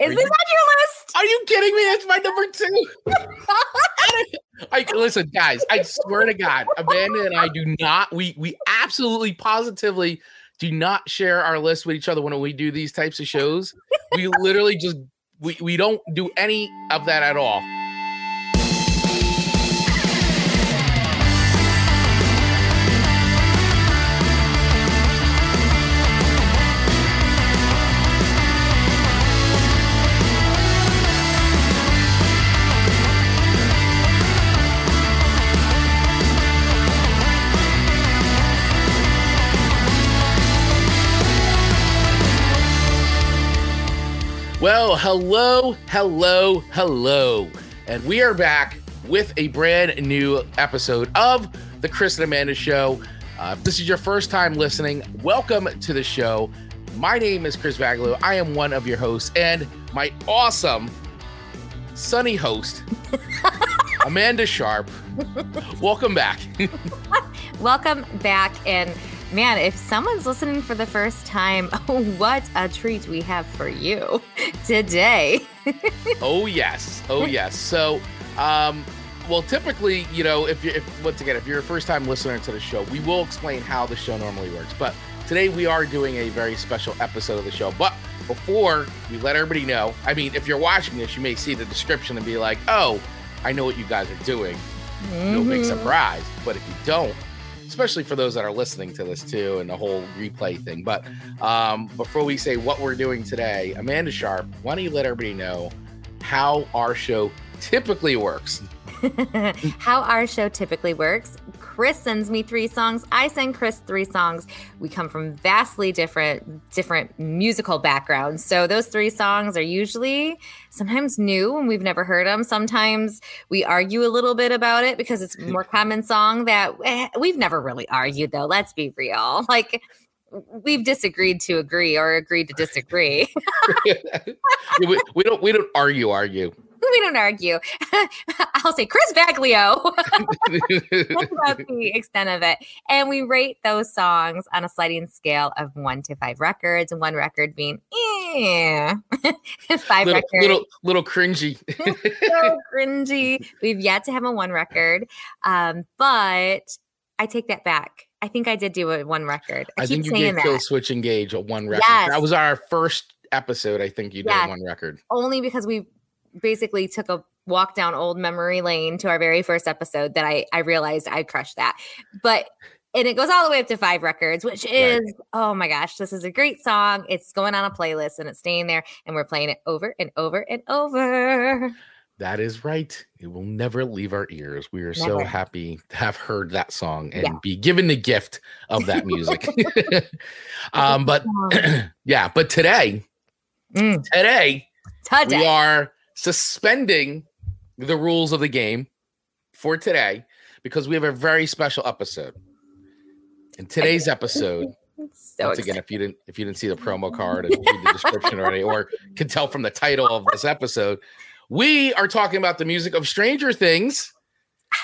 Is Are this you- on your list? Are you kidding me? That's my number two. I listen, guys. I swear to God, Amanda and I do not. We we absolutely positively do not share our list with each other when we do these types of shows. We literally just we we don't do any of that at all. Well, hello, hello, hello. And we are back with a brand new episode of The Chris and Amanda Show. Uh, if this is your first time listening, welcome to the show. My name is Chris Vaglio. I am one of your hosts, and my awesome, sunny host, Amanda Sharp. welcome back. Welcome back. And man, if someone's listening for the first time, what a treat we have for you today. Oh yes, oh yes. So, um, well, typically, you know, if you if once again, if you're a first time listener to the show, we will explain how the show normally works. But today we are doing a very special episode of the show. But before we let everybody know, I mean, if you're watching this, you may see the description and be like, "Oh, I know what you guys are doing." No big Mhm. surprise. But if you don't, especially for those that are listening to this too, and the whole replay thing. But um, before we say what we're doing today, Amanda Sharp, why don't you let everybody know how our show typically works? How our show typically works. Chris sends me three songs. I send Chris three songs. We come from vastly different different musical backgrounds. So those three songs are usually sometimes new and we've never heard them. Sometimes we argue a little bit about it because it's a more common song that eh, we've never really argued though. Let's be real. Like we've disagreed to agree or agreed to disagree. we, we don't we don't argue argue. we don't argue. I'll say Chris Baglio. That's about the extent of it. And we rate those songs on a sliding scale of one to five records, and one record being eh. five little, records. little little cringy. so cringy. We've yet to have a one record. Um, but I take that back. I think I did do a one record. I, I, keep think you did that. kill switch engage a one record. Yes. That was our first episode. I think you did Yes. one record. only because we basically took a walk down old memory lane to our very first episode that I I realized I crushed that. But and it goes all the way up to five records, which is oh my gosh, this is a great song. It's going on a playlist and it's staying there, and we're playing it over and over and over. That is right. It will never leave our ears. We are so happy to have heard that song and Yeah. be given the gift of that music. um, but yeah, but today, Mm, today we are suspending the rules of the game for today because we have a very special episode. In today's episode, so once again, if you didn't if you didn't see the promo card and read the description already, or can tell from the title of this episode, we are talking about the music of Stranger Things.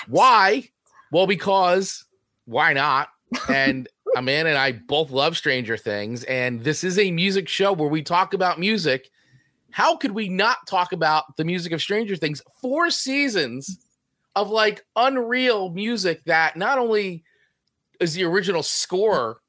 Why? Well, because why not? And Amanda and I both love Stranger Things, and this is a music show where we talk about music. How could we not talk about the music of Stranger Things? Four seasons of like unreal music that not only is the original score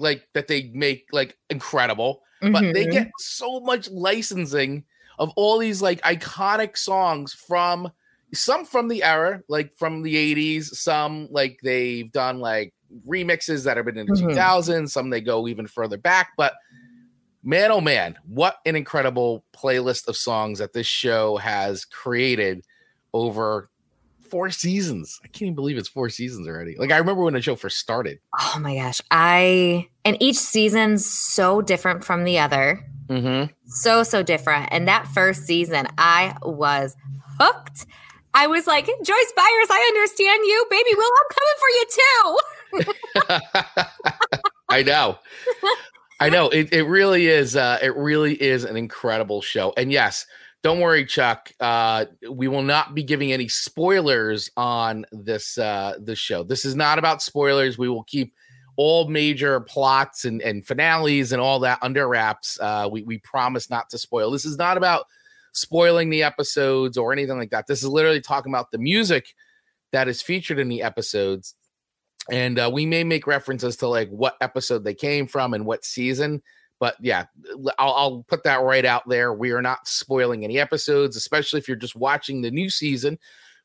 like that they make like incredible, but they Mhm. get so much licensing of all these like iconic songs from some from the era, like from the 80s, some like they've done like remixes that have been in the Mhm. 2000s, some they go even further back, but man oh man, what an incredible playlist of songs that this show has created over four seasons. I can't even believe it's four seasons already. Like I remember when the show first started. Oh my gosh. I and each season's so different from the other. Mm-hmm. so so different and that first season i was hooked i was like joyce byers i understand you baby will i'm coming for you too I know. I know. It, it really is uh it really is an incredible show. And yes, don't worry, Chuck. Uh we will not be giving any spoilers on this uh this show. This is not about spoilers. We will keep all major plots and, and finales and all that under wraps. Uh, we, we promise not to spoil. This is not about spoiling the episodes or anything like that. This is literally talking about the music that is featured in the episodes. And uh, we may make references to like what episode they came from and what season. But yeah, I'll, I'll put that right out there. We are not spoiling any episodes, especially if you're just watching the new season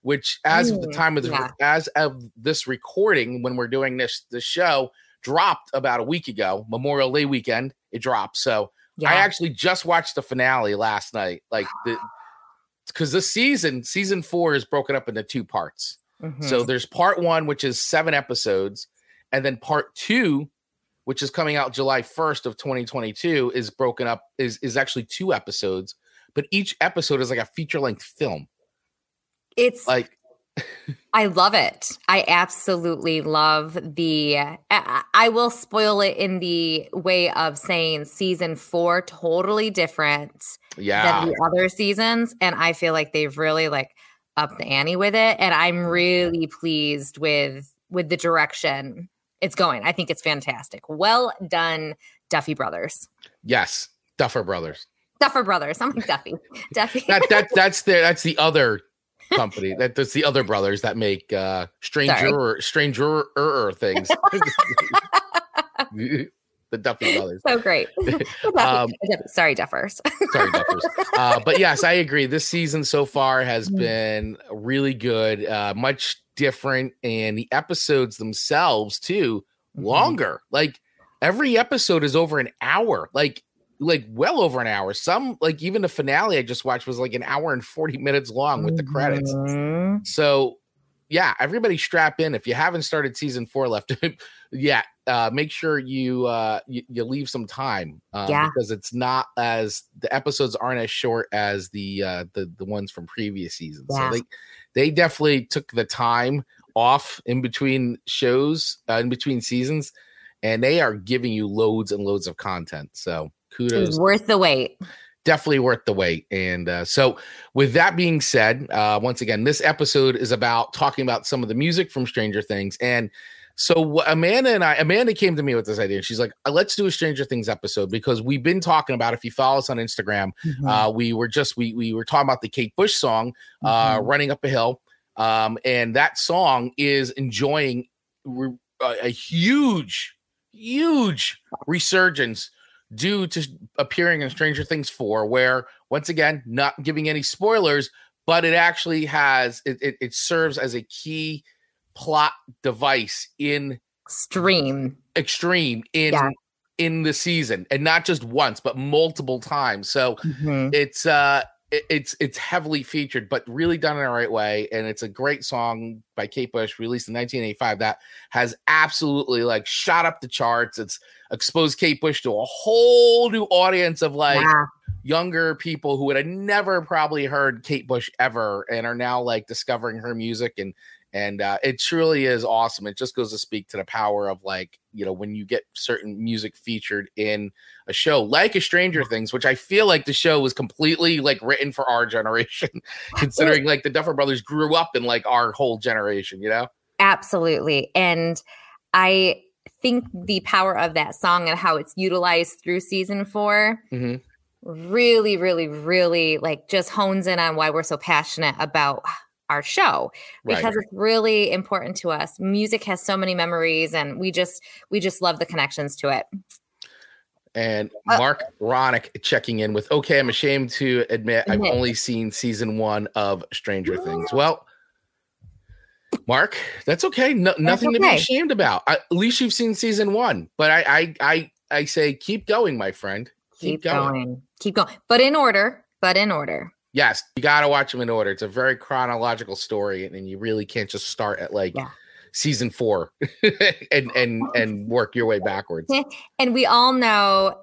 which as of the mm, time of the yeah. as of this recording when we're doing this the show dropped about a week ago memorial day weekend it dropped so yeah. i actually just watched the finale last night like the because this season season four is broken up into two parts mm-hmm. so there's part one which is seven episodes and then part two which is coming out july 1st of 2022 is broken up is is actually two episodes but each episode is like a feature length film it's like I love it. I absolutely love the. I will spoil it in the way of saying season four totally different yeah. than the other seasons, and I feel like they've really like upped the ante with it, and I'm really pleased with with the direction it's going. I think it's fantastic. Well done, Duffy Brothers. Yes, Duffer Brothers. Duffer Brothers. I'm like Duffy. Duffy. that, that that's the that's the other company. that that's the other brothers that make uh stranger or stranger things. The Duffy brothers. So great. um, sorry, Duffers. sorry, Duffers. Uh, but yes, I agree. This season so far has mm-hmm. been really good, uh, much different, and the episodes themselves too mm-hmm. longer. Like every episode is over an hour. Like like well over an hour. Some like even the finale I just watched was like an hour and 40 minutes long with the credits. Mm-hmm. So yeah, everybody strap in. If you haven't started season four left, yeah, uh, make sure you, uh, you, you leave some time. Um, yeah, because it's not as the episodes aren't as short as the uh, the the ones from previous seasons. Yeah. So they they definitely took the time off in between shows, uh, in between seasons, and they are giving you loads and loads of content. So kudos. Worth the wait. Definitely worth the wait. And uh, so, with that being said, uh, once again, this episode is about talking about some of the music from Stranger Things. And so, Amanda and I, Amanda came to me with this idea. She's like, uh, let's do a Stranger Things episode because we've been talking about, if you follow us on Instagram, mm-hmm. uh, we were just, we, we were talking about the Kate Bush song, uh, mm-hmm. Running Up a Hill. Um, and that song is enjoying re- a, a huge, huge resurgence due to appearing in Stranger Things 4, where once again, not giving any spoilers, but it actually has it, it, it serves as a key plot device in extreme extreme in yeah. in the season and not just once but multiple times so mm-hmm. it's uh it's it's heavily featured, but really done in the right way. And it's a great song by Kate Bush, released in 1985, that has absolutely like shot up the charts. It's exposed Kate Bush to a whole new audience of like younger people who would have never probably heard Kate Bush ever and are now like discovering her music and and uh, it truly is awesome. It just goes to speak to the power of like you know when you get certain music featured in a show like a Stranger Things, which I feel like the show was completely like written for our generation, considering like the Duffer Brothers grew up in like our whole generation, you know? Absolutely, and I think the power of that song and how it's utilized through season 4 mm-hmm. really, really, really like just hones in on why we're so passionate about our show because right. it's really important to us. Music has so many memories and we just we just love the connections to it. And uh, Mark uh, Ronick checking in with okay, I'm ashamed to admit I've only seen season 1 of Stranger Things. Well, Mark, that's okay. No, nothing okay. to be ashamed about. I, at least you've seen season 1. But I I I I say keep going, my friend. Keep, keep going. going. Keep going. But in order, but in order. Yes, you got to watch them in order. It's a very chronological story, and, and you really can't just start at like yeah. season four and and and work your way backwards. And we all know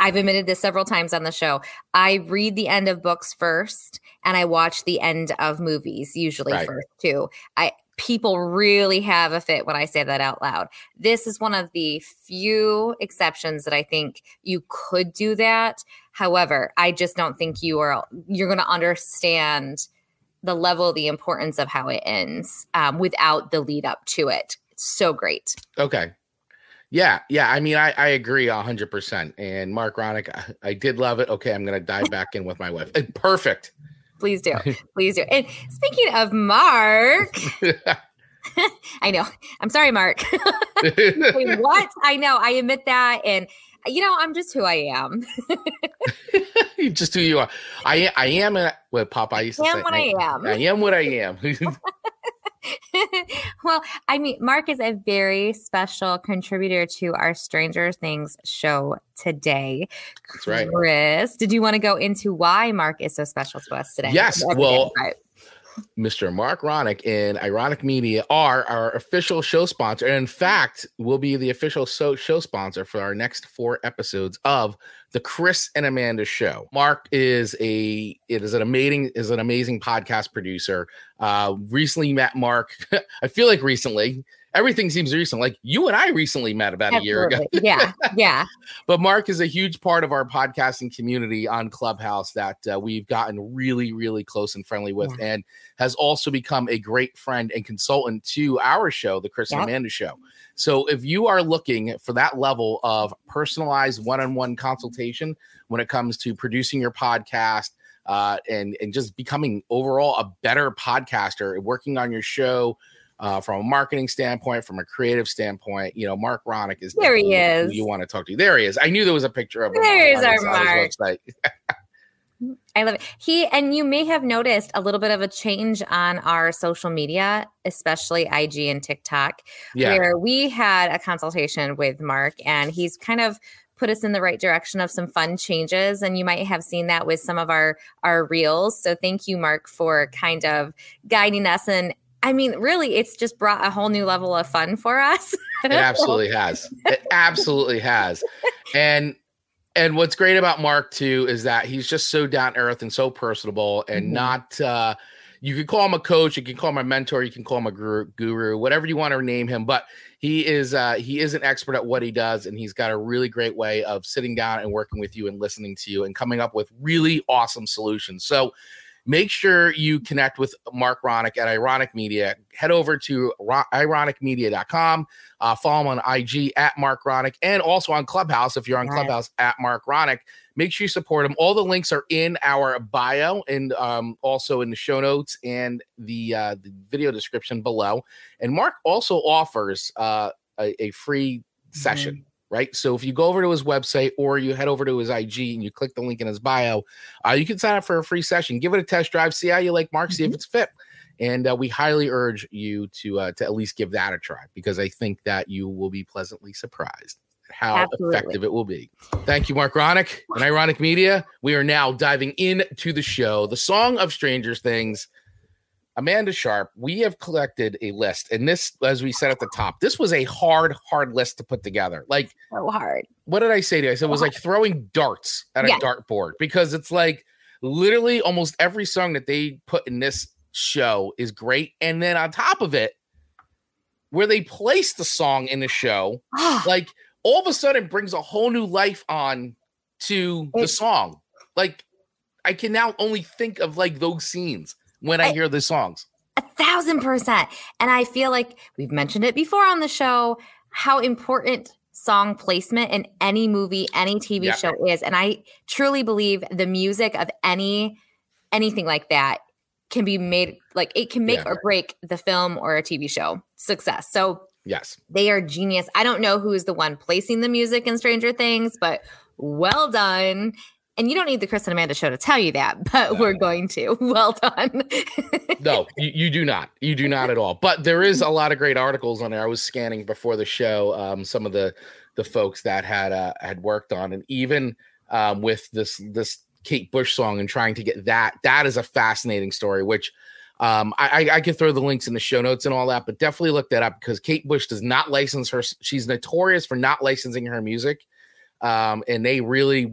I've admitted this several times on the show. I read the end of books first, and I watch the end of movies usually right. first too. I people really have a fit when I say that out loud. This is one of the few exceptions that I think you could do that. However, I just don't think you are you're going to understand the level, the importance of how it ends um, without the lead up to it. It's so great. Okay. Yeah, yeah. I mean, I, I agree hundred percent. And Mark Ronick, I, I, did love it. Okay, I'm gonna dive back in with my wife. Perfect. Please do. Please do. And speaking of Mark, I know. I'm sorry, Mark. Wait, what? I know. I admit that. And you know, I'm just who I am. just who you are. I I am a, what Popeye used to say I am say. what I, I am. I am what I am. well, I mean, Mark is a very special contributor to our Stranger Things show today. That's right. Chris, did you want to go into why Mark is so special to us today? Yes. Well, Mr. Mark Ronick and Ironick Media are our official show sponsor. And in fact, will be the official show, show sponsor for our next four episodes of the Chris and Amanda show. Mark is a it is an amazing is an amazing podcast producer. Uh recently met Mark. I feel like recently everything seems recent. Like you and I recently met about Absolutely. a year ago. yeah, yeah. But Mark is a huge part of our podcasting community on Clubhouse that uh, we've gotten really, really close and friendly with, yeah. and has also become a great friend and consultant to our show, the Chris yep. and Amanda Show. So if you are looking for that level of personalized one-on-one consultation when it comes to producing your podcast, uh, and and just becoming overall a better podcaster, working on your show, uh, from a marketing standpoint, from a creative standpoint. You know, Mark Ronick is there. He is. You want to talk to? There he is. I knew there was a picture of him. There is our Mark. I love it. He and you may have noticed a little bit of a change on our social media, especially IG and TikTok, yeah. where we had a consultation with Mark, and he's kind of put us in the right direction of some fun changes and you might have seen that with some of our our reels so thank you mark for kind of guiding us and I mean, really, it's just brought a whole new level of fun for us. it absolutely has. It absolutely has. And and what's great about Mark too is that he's just so down earth and so personable and mm-hmm. not uh you can call him a coach, you can call him a mentor, you can call him a guru, guru, whatever you want to name him, but he is uh he is an expert at what he does and he's got a really great way of sitting down and working with you and listening to you and coming up with really awesome solutions. So Make sure you connect with Mark Ronick at Ironick Media. Head over to ironickmedia.com. Uh, follow him on IG at Mark Ronick and also on Clubhouse if you're on Clubhouse at Mark Ronick. Make sure you support him. All the links are in our bio and um, also in the show notes and the, uh, the video description below. And Mark also offers uh, a, a, free mm-hmm. Right? So if you go over to his website or you head over to his IG and you click the link in his bio, uh, you can sign up for a free session. Give it a test drive, see how you like Mark, mm-hmm. see if mm-hmm. it's fit. And uh, we highly urge you to uh, to at least give that a try because I think that you will be pleasantly surprised how Absolutely. effective it will be. Thank you, Mark Ronick and Ironick Media. We are now diving into the show, the Song of Strangers Things. Amanda Sharp, we have collected a list, and this, as we said at the top, this was a hard, hard list to put together. Like so hard. What did I say to you? I said it was like throwing darts at yeah. a dartboard because it's like literally almost every song that they put in this show is great, and then on top of it, where they place the song in the show, ah. like all of a sudden brings a whole new life on to the song. Like I can now only think of like those scenes when I, I hear the songs. A thousand percent. And I feel like we've mentioned it before on the show how important song placement in any movie, any TV yep. show is. And I truly believe the music of any anything like that can be made like it can make yeah. or break the film or a TV show success. So yes, they are genius. I don't know who is the one placing the music in Stranger Things, but well done. And you don't need the Chris and Amanda show to tell you that, but no. we're going to. Well done. no, you, you, do not. You do not at all. But there is a lot of great articles on there. I was scanning before the show um, some of the the folks that had uh, had worked on, and even um, with this this Kate Bush song and trying to get that. That is a fascinating story, which um, I, I could throw the links in the show notes and all that, but definitely look that up because Kate Bush does not license her. She's notorious for not licensing her music. Um, and they really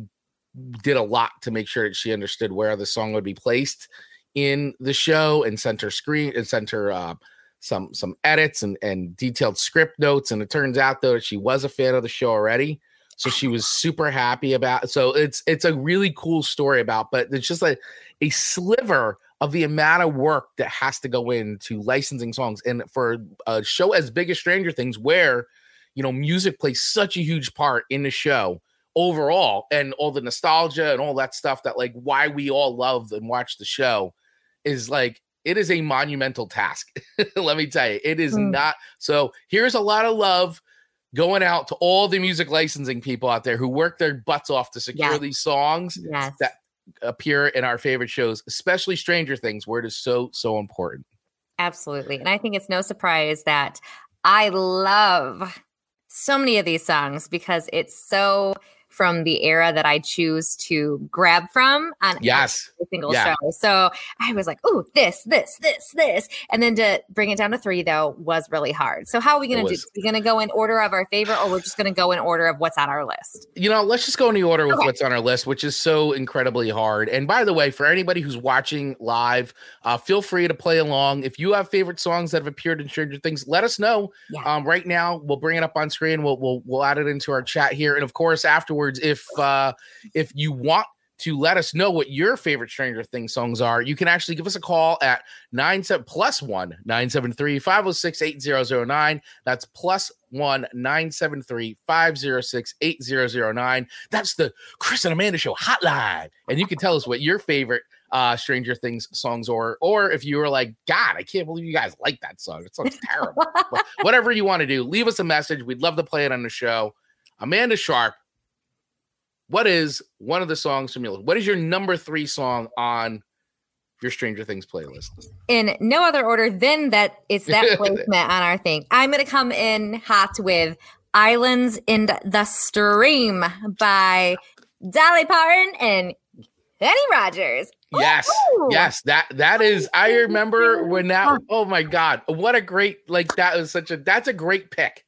did a lot to make sure that she understood where the song would be placed in the show and sent her screen and sent her uh, some some edits and and detailed script notes. And it turns out though that she was a fan of the show already, so she was super happy about. So it's it's a really cool story about, but it's just like a sliver of the amount of work that has to go into licensing songs. And for a show as big as Stranger Things, where you know, music plays such a huge part in the show overall and all the nostalgia and all that stuff that like why we all love and watch the show is like it is a monumental task. Let me tell you, it is mm. not. So here's a lot of love going out to all the music licensing people out there who work their butts off to secure yes. these songs yes. that appear in our favorite shows, especially Stranger Things, where it is so, so important. Absolutely. And I think it's no surprise that I love so many of these songs because it's so from the era that I choose to grab from on yes. every single yeah. show. So I was like, oh, this, this, this, this. And then to bring it down to three, though, was really hard. So how are we going to do? We're going to go in order of our favorite, or we're just going to go in order of what's on our list? You know, let's just go in the order with okay. what's on our list, which is so incredibly hard. And by the way, for anybody who's watching live, uh, feel free to play along. If you have favorite songs that have appeared in Stranger Things, let us know. Yeah. Um, right now, we'll bring it up on screen. We'll, we'll we'll add it into our chat here, and of course, afterwards afterwards if uh if you want to let us know what your favorite Stranger Things songs are, you can actually give us a call at 97 plus 1 973 506 8009. That's plus 1 973 506 8009. That's the Chris and Amanda Show hotline. And you can tell us what your favorite uh Stranger Things songs or or if you were like, God, I can't believe you guys like that song. It sounds terrible. whatever you want to do, leave us a message. We'd love to play it on the show. Amanda Sharp, what is one of the songs from your what is your number three song on your Stranger Things playlist? In no other order than that it's that placement on our thing. I'm gonna come in hot with Islands in the Stream by Dolly Parton and Kenny Rogers. Yes, Ooh. yes, that that is. I remember when that. Oh my god, what a great like that was such a. That's a great pick.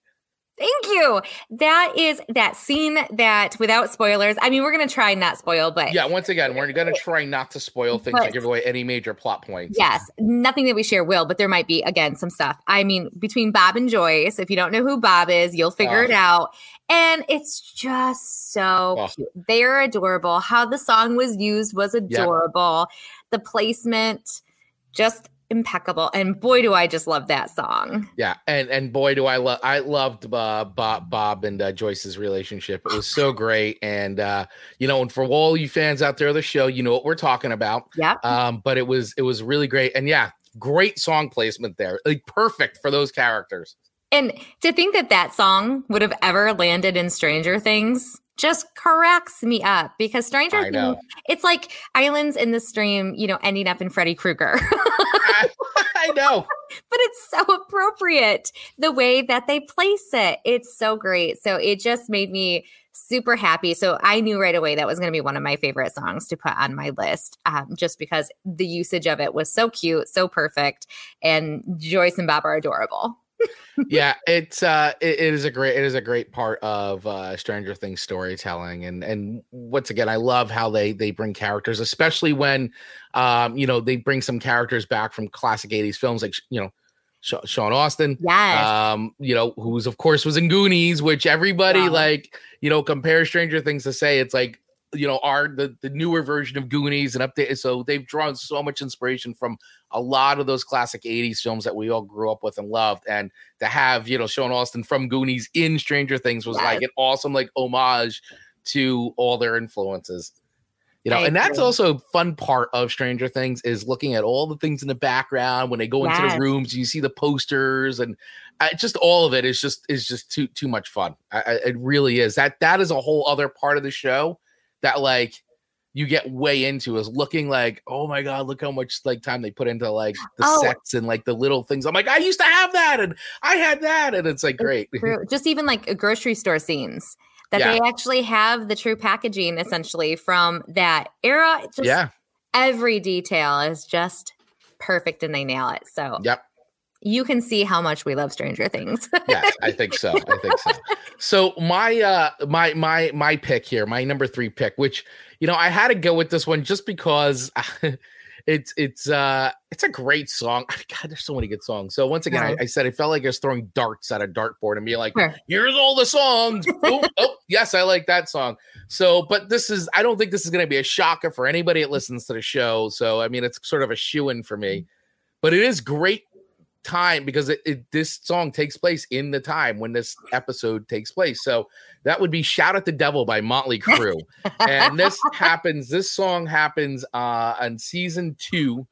Thank you. That is that scene that without spoilers. I mean, we're gonna try not spoil, but yeah, once again, we're gonna try not to spoil things but, or give away any major plot points. Yes, nothing that we share will, but there might be again some stuff. I mean, between Bob and Joyce, if you don't know who Bob is, you'll figure oh. it ah. out. And it's just so oh. cute. They are adorable. How the song was used was adorable. The placement, just impeccable. And boy do i just love that song. Yeah and and boy do i love i loved uh, bob bob and uh, joyce's relationship. It was so great. And uh you know and for all you fans out there of the show you know what we're talking about. Yeah um but it was it was really great. And yeah great song placement there. Like perfect for those characters. And to think that that song would have ever landed in stranger things just cracks me up because Stranger Things, it's like Islands in the Stream, you know, ending up in Freddy Krueger. I, I know. But it's so appropriate the way that they place it. It's so great. So it just made me super happy. So I knew right away that was going to be one of my favorite songs to put on my list, um, just because the usage of it was so cute, so perfect, and Joyce and Bob are adorable yeah, it's uh it, it is a great it is a great part of uh Stranger Things storytelling and and once again I love how they they bring characters especially when um you know they bring some characters back from classic 80s films like you know Sean Astin. Yes. Um, you know, who's of course was in Goonies, which everybody wow. like, you know, compare Stranger Things to say it's like you know are the the newer version of Goonies and update. So they've drawn so much inspiration from a lot of those classic 80s films that we all grew up with and loved. And to have, you know, Sean Astin from Goonies in Stranger Things was like an awesome like homage to all their influences. You know, I and agree. that's also a fun part of Stranger Things is looking at all the things in the background when they go yes. into the rooms, you see the posters and I, uh, just all of it is just is just too too much fun. I, it really is. That that is a whole other part of the show that like you get way into is looking like, oh my god, look how much like time they put into like the oh. sets and like the little things. I'm like, I used to have that and I had that, and it's like great. Just even like grocery store scenes that yeah. they actually have the true packaging essentially from that era. Just yeah, every detail is just perfect and they nail it. So yep you can see how much we love Stranger Things. yes, I think so. I think so. So my uh my my my pick here, my number 3 pick, which you know, I had to go with this one just because it's it's uh it's a great song. God, there's so many good songs. So once again, I, I, said I felt like I was throwing darts at a dartboard and be like, sure. here's all the songs. oh, oh, yes, I like that song. So, but this is I don't think this is gonna be a shocker for anybody that listens to the show. So I mean it's sort of a shoe in for me. But it is great time because it, it, this song takes place in the time when this episode takes place. So that would be "Shout at the Devil" by Motley Crue, and this happens. This song happens uh, on season two.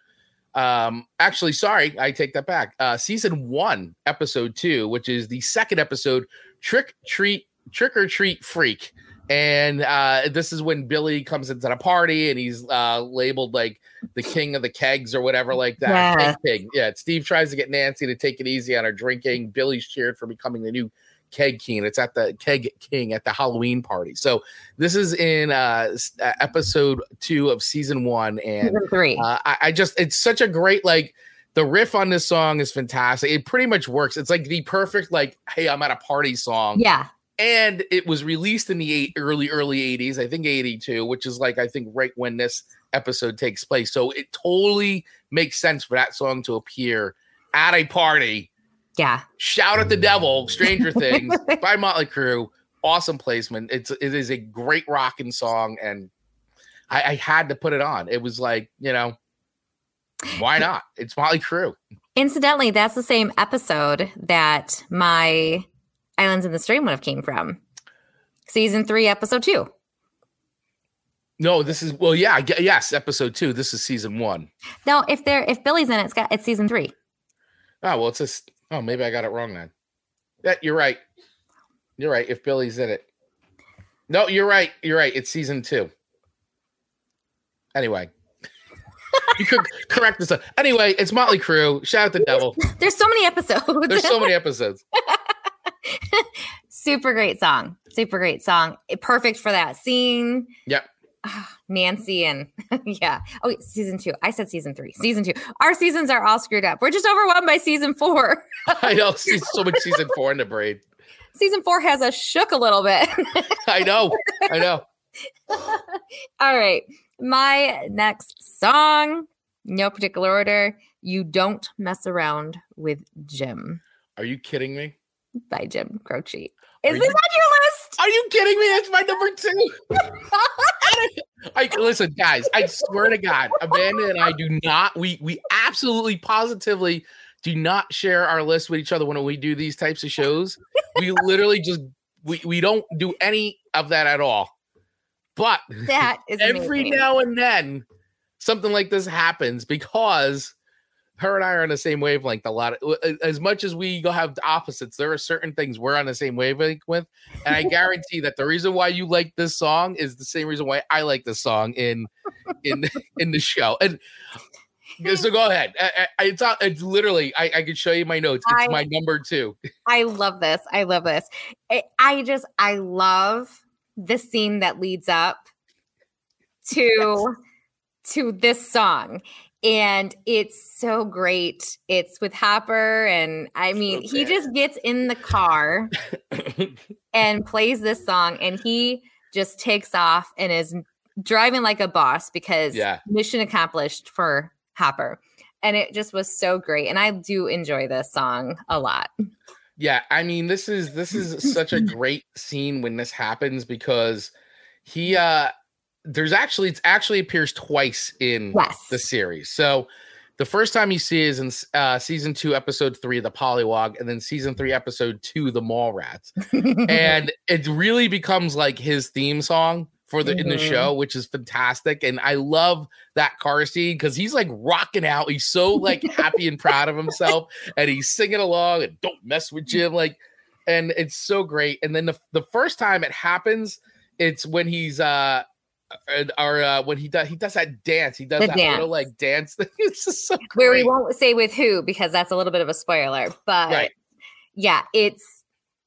Um, actually, sorry, I take that back. Uh, season one, episode two, which is the second episode, "Trick Treat Trick or Treat Freak." And uh, this is when Billy comes into the party and he's uh, labeled like the king of the kegs or whatever, like that. Yeah. Keg. Yeah. Steve tries to get Nancy to take it easy on her drinking. Billy's cheered for becoming the new keg king. It's at the keg king at the Halloween party. So this is in uh, uh, episode two of season one. And Season three. uh, I, I just, it's such a great, like, the riff on this song is fantastic. It pretty much works. It's like the perfect, like, hey, I'm at a party song yeah. And it was released in the eight, early early 80s i think 82 which is like i think right when this episode takes place. So it totally makes sense for that song to appear at a party. Yeah. shout at the devil stranger things by motley crue. Awesome placement. It's it is a great rocking song and I, I had to put it on. It was like you know why not? It's motley crue. Incidentally, that's the same episode that my Islands in the Stream would have came from. Season three, episode two. no this is well yeah yes episode two this is season one. No, if they're if Billy's in it, it's got it's season three. Oh well, it's just. Oh, maybe I got it wrong then. Yeah, you're right. You're right. If Billy's in it, no, you're right. You're right. It's season two. Anyway, you could correct this. Anyway, it's Motley Crue. Shout out the devil. There's so many episodes. There's so many episodes. Super great song. Super great song. Perfect for that scene. Yep. Ah, Nancy and yeah. Oh, wait, season two. I said season three. Season two. Our seasons are all screwed up. We're just overwhelmed by season four. I know. See so much season four in the brain. season four has us shook a little bit. I know. I know. all right. My next song, no particular order. You don't mess around with Jim Are you kidding me? By Jim Croce. Are Is you- this on your list? Are you kidding me? That's my number two. I listen, guys. I swear to God, Amanda and I do not. We we absolutely positively do not share our list with each other when we do these types of shows. We literally just we we don't do any of that at all. But that is every amazing. now and then something like this happens because her and I are on the same wavelength a lot. Of, as much as we go have opposites, there are certain things we're on the same wavelength with, and I guarantee that the reason why you like this song is the same reason why I like this song in in in the show. And so go ahead. I, I, it's, not- it's literally I, I can show you my notes. It's I- my number two. I love this. I love this. I, I just I love the scene that leads up to to this song. And it's so great. It's with Hopper and I mean, he just gets in the car and plays this song and he just takes off and is driving like a boss because Yeah. mission accomplished for Hopper. And it just was so great. And I do enjoy this song a lot. Yeah, I mean this is this is such a great scene when this happens because he uh there's actually it's actually appears twice in Yes. the series. So the first time you see is in uh season 2 episode 3 the Pollywog and then season 3 episode 2 the Mall Rats. and it really becomes like his theme song for the in the Mhm. show, which is fantastic. And I love that car scene because he's like rocking out. He's so like happy and proud of himself, and he's singing along and don't mess with Jim. Like, and it's so great. And then the the first time it happens, it's when he's uh or uh when he does he does that dance. He does The that dance. little like dance thing. It's just so where we won't say with who because that's a little bit of a spoiler. But Right. yeah, it's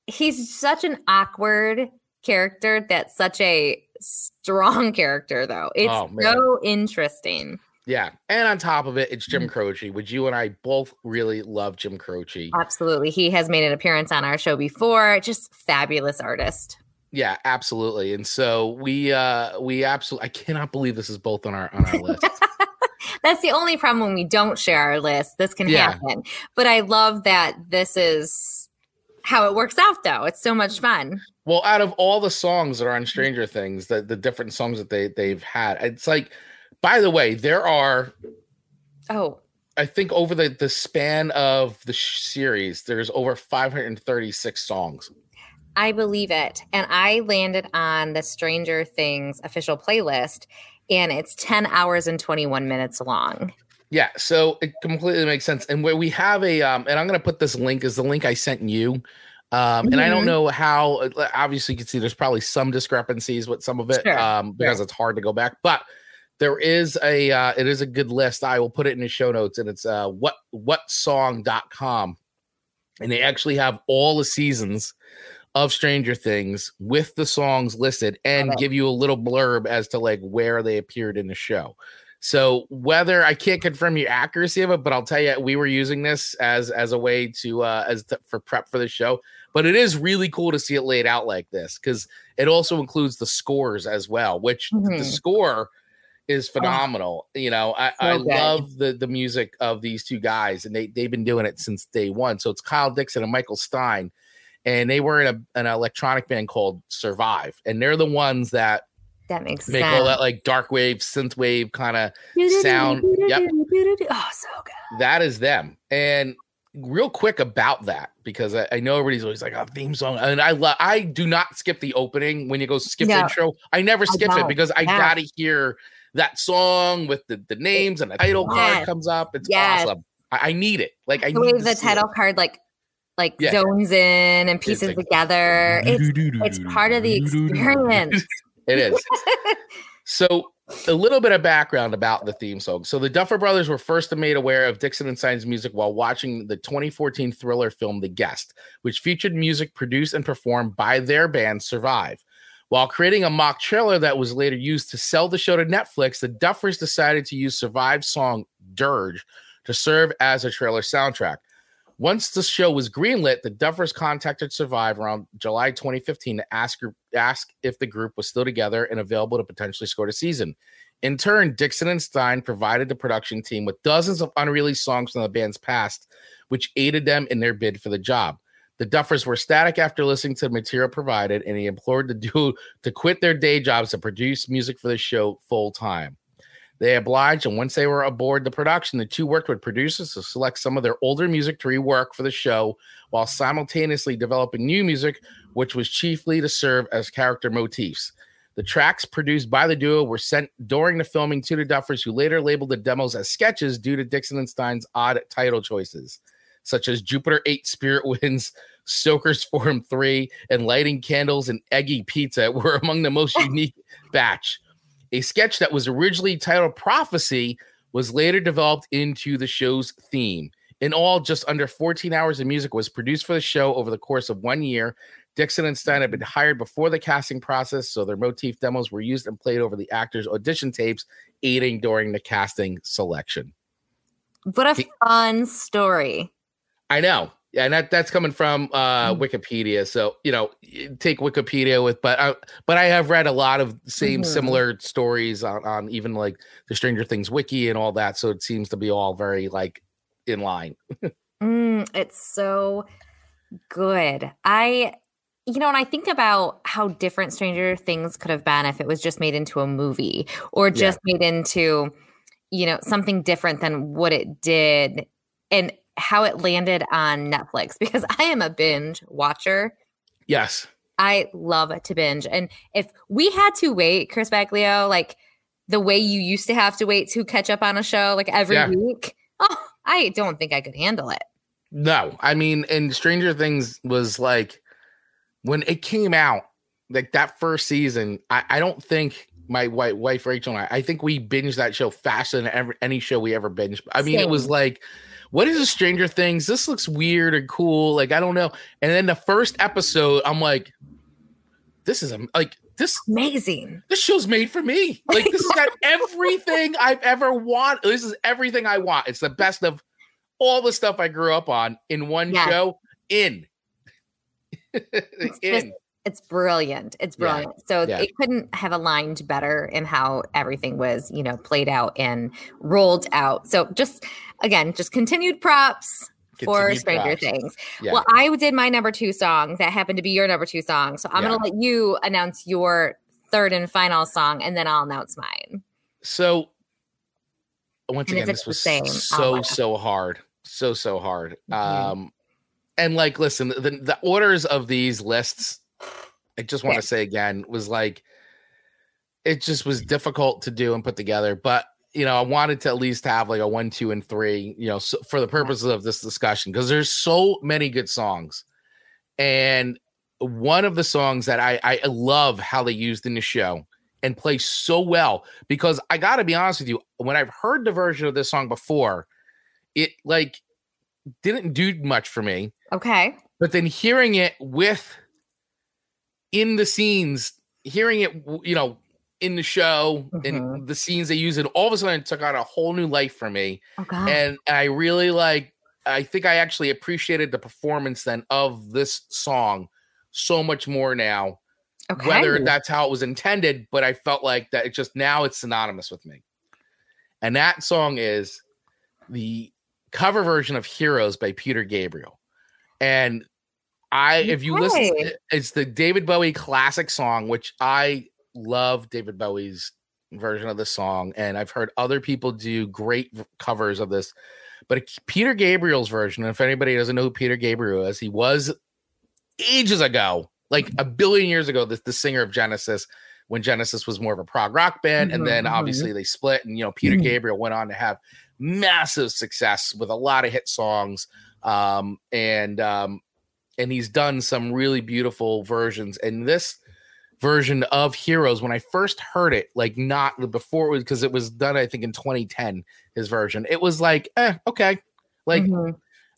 he's such an awkward character that's such a strong character though. It's Oh, so interesting. Yeah. And on top of it, it's Jim Mhm. Croce, which you and I both really love Jim Croce. Absolutely. He has made an appearance on our show before. Just fabulous artist. Yeah, absolutely. And so we uh we absolutely I cannot believe this is both on our on our list. That's the only problem when we don't share our list. This can Yeah. happen. But I love that this is how it works out though. It's so much fun. well, out of all the songs that are on Stranger Things, the the different songs that they they've had, it's like by the way, there are Oh, I think over the the span of the series, there's over 536 songs. I believe it. And I landed on the Stranger Things official playlist, and it's 10 hours and 21 minutes long. Yeah, so it completely makes sense. And where we have a, um, and I'm going to put this link is the link I sent you. Um, mm-hmm. And I don't mm-hmm. know how, uh, obviously, you can see there's probably some discrepancies with some of it sure. um, because sure. it's hard to go back. But there is a, uh, it is a good list. I will put it in the show notes, and it's uh, what whatsong.com. And they actually have all the seasons of Stranger Things with the songs listed and give you a little blurb as to like where they appeared in the show. So whether I can't confirm your accuracy of it, but I'll tell you, we were using this as as a way to uh as to, for prep for the show. But it is really cool to see it laid out like this because it also includes the scores as well, which mm-hmm. the score is oh. phenomenal. Oh, you know, I, so I love the the music of these two guys, and they they've been doing it since day one. So it's Kyle Dixon and Michael Stein, and they were in a, an electronic band called Survive, and they're the ones that that makes make sense. all that like dark wave, synth wave kind of sound. Yep. Oh, so good. That is them. And real quick about that because I, I, know everybody's always like a oh, theme song, and I love. I do not skip the opening when you go skip no, intro. I never skip I it because I yeah. gotta hear that song with the, the names and the title yes. card comes up. It's yes. awesome. I, I, need it. Like I the way the title it. card like like yeah. zones in and pieces like, together. It's it's part of the experience. It is. so a little bit of background about the theme song. So the Duffer Brothers were first made aware of Dixon and Stein's music while watching the 2014 thriller film The Guest, which featured music produced and performed by their band Survive. While creating a mock trailer that was later used to sell the show to Netflix, the Duffers decided to use Survive's song Dirge to serve as a trailer soundtrack. Once the show was greenlit, the Duffers contacted Survivor around July 2015 to ask, ask if the group was still together and available to potentially score a season. In turn, Dixon and Stein provided the production team with dozens of unreleased songs from the band's past, which aided them in their bid for the job. The Duffers were ecstatic after listening to the material provided, and he implored the duo to quit their day jobs to produce music for the show full time. They obliged, and once they were aboard the production, the two worked with producers to select some of their older music to rework for the show while simultaneously developing new music, which was chiefly to serve as character motifs. The tracks produced by the duo were sent during the filming to the Duffers, who later labeled the demos as sketches due to Dixon and Stein's odd title choices, such as Jupiter 8 Spirit Winds, Stoker's Forum 3, and Lighting Candles and Eggy Pizza were among the most unique batch. A sketch that was originally titled Prophecy was later developed into the show's theme. In all, just under 14 hours of music was produced for the show over the course of one year. Dixon and Stein had been hired before the casting process, so their motif demos were used and played over the actors' audition tapes, aiding during the casting selection. What a fun story. I know. Yeah, and that, that's coming from uh, mm-hmm. Wikipedia. So you know, take Wikipedia with, but I, but I have read a lot of same mm-hmm. similar stories on, on even like the Stranger Things wiki and all that. So it seems to be all very like in line. mm, it's so good. I, you know, and I think about how different Stranger Things could have been if it was just made into a movie or just yeah. made into, you know, something different than what it did. And how it landed on Netflix because I am a binge watcher. Yes. I love to binge. And if we had to wait, Chris Baglio, like the way you used to have to wait to catch up on a show like every yeah. week, oh, I don't think I could handle it. No, I mean, and Stranger Things was like when it came out, like that first season, I, I don't think my wife, wife Rachel and I, I think we binged that show faster than ever, any show we ever binged. I mean, Same. it was like what is a Stranger Things? This looks weird and cool. Like, I don't know. And then the first episode, I'm like, this is like this amazing. This show's made for me. Like, this has got everything I've ever want. This is everything I want. It's the best of all the stuff I grew up on in one yeah. show. In. in it's brilliant. It's brilliant. Yeah. So yeah. it couldn't have aligned better in how everything was, you know, played out and rolled out. So just again, just continued props for Stranger props. Things. Yeah. Well, I did my number two song that happened to be your number two song. So I'm gonna let you announce your third and final song, and then I'll announce mine. So once And again, this was same, so I'll- so hard, so so hard. Mhm. Um, and like, listen, the the orders of these lists, I just want Yeah. to say again, was like, it just was difficult to do and put together. But you know, I wanted to at least have like a one, two, and three. You know, so, for the uh-huh. purposes of this discussion, because there's so many good songs, and one of the songs that I I love how they used in the show and play so well because I got to be honest with you, when I've heard the version of this song before, it like didn't do much for me. Okay. But then hearing it with in the scenes, hearing it, you know, in the show and Mhm. the scenes they use, it all of a sudden it took on a whole new life for me. Oh. And I really like, I think I actually appreciated the performance then of this song so much more now okay. whether that's how it was intended, but I felt like that it just now it's synonymous with me. And that song is the cover version of Heroes by Peter Gabriel. And I, if you listen, Okay. it's the David Bowie classic song, which I love David Bowie's version of the song. And I've heard other people do great covers of this. But Peter Gabriel's version, and if anybody doesn't know who Peter Gabriel is, he was ages ago, like a billion years ago, the, the singer of Genesis, when Genesis was more of a prog rock band. And Mhm, then mhm. obviously they split, and you know, Peter Mhm. Gabriel went on to have massive success with a lot of hit songs. Um, and um, and he's done some really beautiful versions. And this version of Heroes, when I first heard it, like not before it was because it was done, I think in 2010, his version, it was like, eh, okay. Like Mhm.